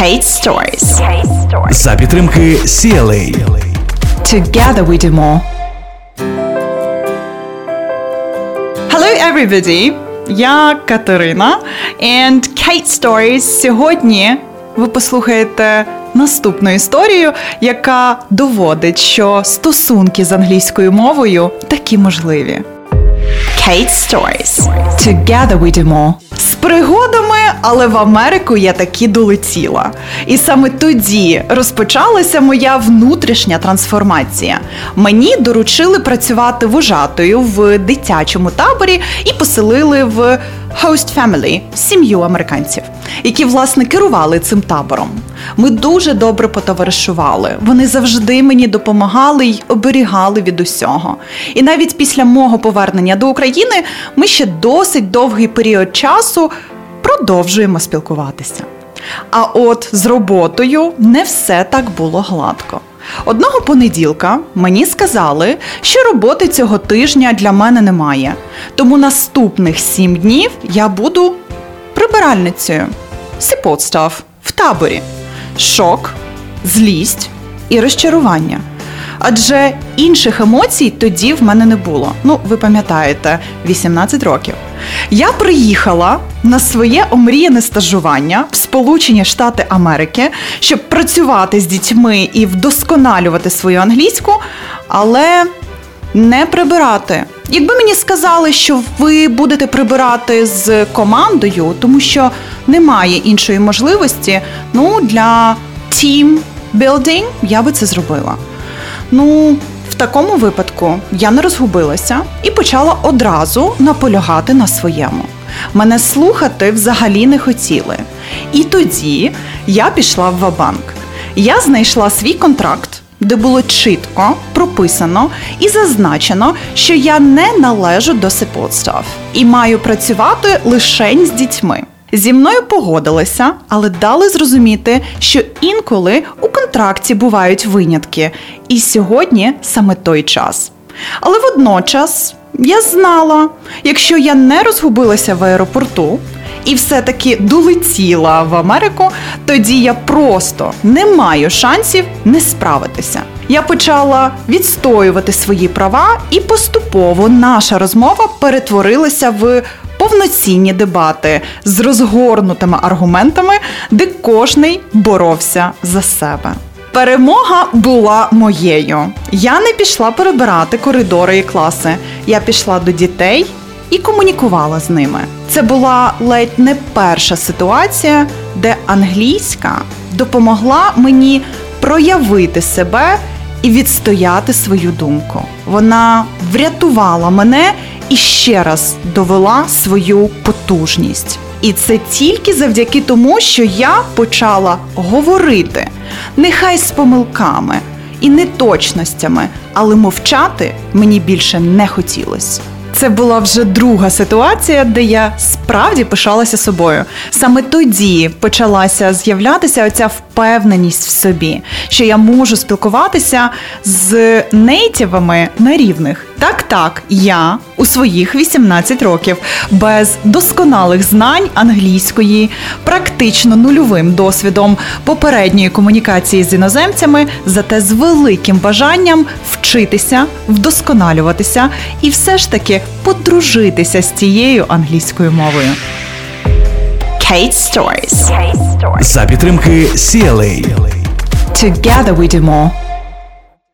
Kate Stories. За підтримки CLA. Together we do more. Hello everybody! Я Катерина and Kate Stories. Сьогодні ви послухаєте наступну історію, яка доводить, що стосунки з англійською мовою такі можливі. Kate Stories. Together we do more. З пригодами, але в Америку я таки долетіла. І саме тоді розпочалася моя внутрішня трансформація. Мені доручили працювати вожатою в дитячому таборі і поселили в Host Family – сім'ю американців, які власне керували цим табором. Ми дуже добре потоваришували. Вони завжди мені допомагали й оберігали від усього. І навіть після мого повернення до України ми ще досить довгий період часу продовжуємо спілкуватися. А от з роботою не все так було гладко. Одного понеділка мені сказали, що роботи цього тижня для мене немає. Тому наступних сім днів я буду прибиральницею. Сипотстав в таборі. Шок, злість і розчарування. Адже інших емоцій тоді в мене не було. Ну, ви пам'ятаєте, 18 років. Я приїхала на своє омріяне стажування в Сполучені Штати Америки, щоб працювати з дітьми і вдосконалювати свою англійську, але не прибирати. Якби мені сказали, що ви будете прибирати з командою, тому що немає іншої можливості, ну для team building я би це зробила. Ну, в такому випадку я не розгубилася і почала одразу наполягати на своєму. Мене слухати взагалі не хотіли. І тоді я пішла в Вабанк. Я знайшла свій контракт, де було чітко прописано і зазначено, що я не належу до сеподстав і маю працювати лише з дітьми. Зі мною погодилися, але дали зрозуміти, що інколи у контракті бувають винятки, і сьогодні саме той час. Але водночас я знала, якщо я не розгубилася в аеропорту і все-таки долетіла в Америку, тоді я просто не маю шансів не справитися. Я почала відстоювати свої права, і поступово наша розмова перетворилася в повноцінні дебати з розгорнутими аргументами, де кожний боровся за себе. Перемога була моєю. Я не пішла перебирати коридори і класи. Я пішла до дітей і комунікувала з ними. Це була ледь не перша ситуація, де англійська допомогла мені проявити себе і відстояти свою думку. Вона врятувала мене і ще раз довела свою потужність. І це тільки завдяки тому, що я почала говорити, нехай з помилками і неточностями, але мовчати мені більше не хотілося. Це була вже друга ситуація, де я справді пишалася собою. Саме тоді почалася з'являтися оця впевненість в собі, що я можу спілкуватися з нейтівами на рівних. Так, так, я у своїх 18 років без досконалих знань англійської, практично нульовим досвідом попередньої комунікації з іноземцями, зате з великим бажанням вчитися, вдосконалюватися і все ж таки подружитися з цією англійською мовою. Kate Stories. За підтримки CLA. Together we do more.